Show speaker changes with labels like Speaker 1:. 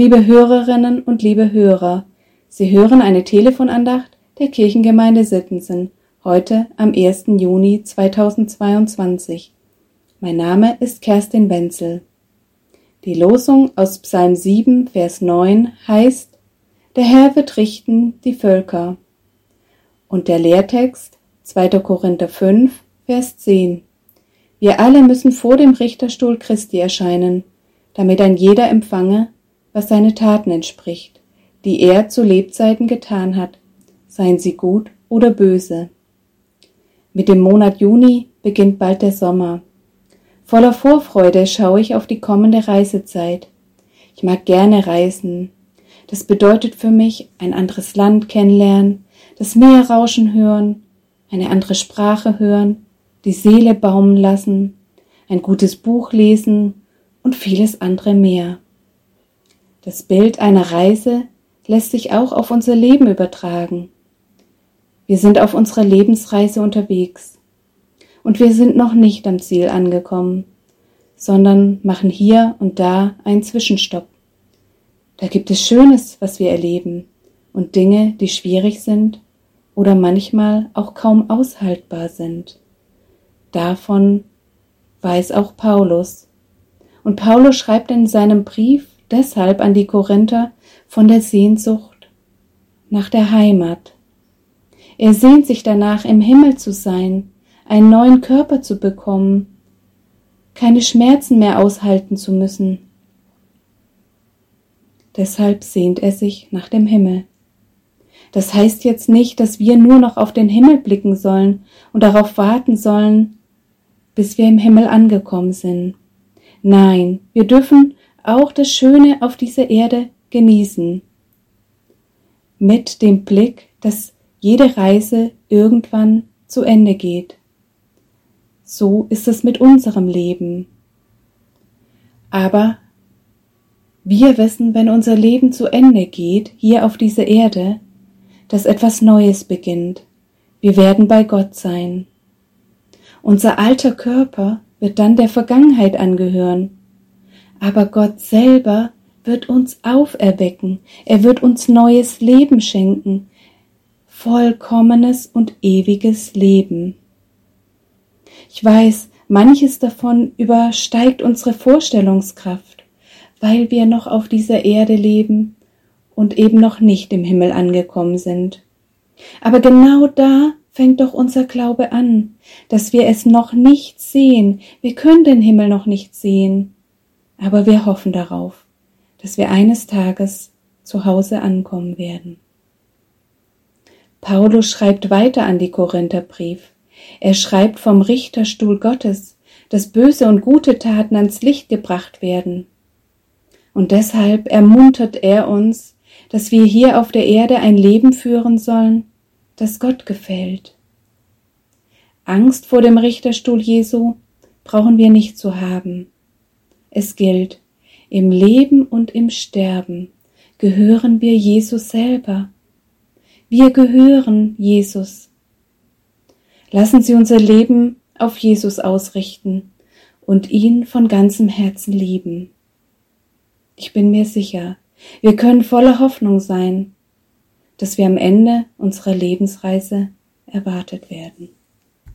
Speaker 1: Liebe Hörerinnen und liebe Hörer, Sie hören eine Telefonandacht der Kirchengemeinde Sittensen heute am 1. Juni 2022. Mein Name ist Kerstin Wenzel. Die Losung aus Psalm 7, Vers 9 heißt, Der Herr wird richten die Völker. Und der Lehrtext 2. Korinther 5, Vers 10. Wir alle müssen vor dem Richterstuhl Christi erscheinen, damit ein jeder empfange, was seine Taten entspricht, die er zu Lebzeiten getan hat, seien sie gut oder böse. Mit dem Monat Juni beginnt bald der Sommer. Voller Vorfreude schaue ich auf die kommende Reisezeit. Ich mag gerne reisen. Das bedeutet für mich ein anderes Land kennenlernen, das Meer rauschen hören, eine andere Sprache hören, die Seele baumen lassen, ein gutes Buch lesen und vieles andere mehr. Das Bild einer Reise lässt sich auch auf unser Leben übertragen. Wir sind auf unserer Lebensreise unterwegs und wir sind noch nicht am Ziel angekommen, sondern machen hier und da einen Zwischenstopp. Da gibt es Schönes, was wir erleben und Dinge, die schwierig sind oder manchmal auch kaum aushaltbar sind. Davon weiß auch Paulus. Und Paulus schreibt in seinem Brief deshalb an die Korinther von der Sehnsucht nach der Heimat. Er sehnt sich danach, im Himmel zu sein, einen neuen Körper zu bekommen, keine Schmerzen mehr aushalten zu müssen. Deshalb sehnt er sich nach dem Himmel. Das heißt jetzt nicht, dass wir nur noch auf den Himmel blicken sollen und darauf warten sollen, bis wir im Himmel angekommen sind. Nein, wir dürfen auch das Schöne auf dieser Erde genießen. Mit dem Blick, dass jede Reise irgendwann zu Ende geht. So ist es mit unserem Leben. Aber wir wissen, wenn unser Leben zu Ende geht, hier auf dieser Erde, dass etwas Neues beginnt. Wir werden bei Gott sein. Unser alter Körper wird dann der Vergangenheit angehören aber Gott selber wird uns auferwecken, er wird uns neues Leben schenken, vollkommenes und ewiges Leben. Ich weiß, manches davon übersteigt unsere Vorstellungskraft, weil wir noch auf dieser Erde leben und eben noch nicht im Himmel angekommen sind. Aber genau da fängt doch unser Glaube an, dass wir es noch nicht sehen, wir können den Himmel noch nicht sehen, aber wir hoffen darauf, dass wir eines Tages zu Hause ankommen werden. Paulus schreibt weiter an die Korintherbrief. Er schreibt vom Richterstuhl Gottes, dass böse und gute Taten ans Licht gebracht werden. Und deshalb ermuntert er uns, dass wir hier auf der Erde ein Leben führen sollen, das Gott gefällt. Angst vor dem Richterstuhl Jesu brauchen wir nicht zu haben. Es gilt, im Leben und im Sterben gehören wir Jesus selber. Wir gehören Jesus. Lassen Sie unser Leben auf Jesus ausrichten und ihn von ganzem Herzen lieben. Ich bin mir sicher, wir können voller Hoffnung sein, dass wir am Ende unserer Lebensreise erwartet werden.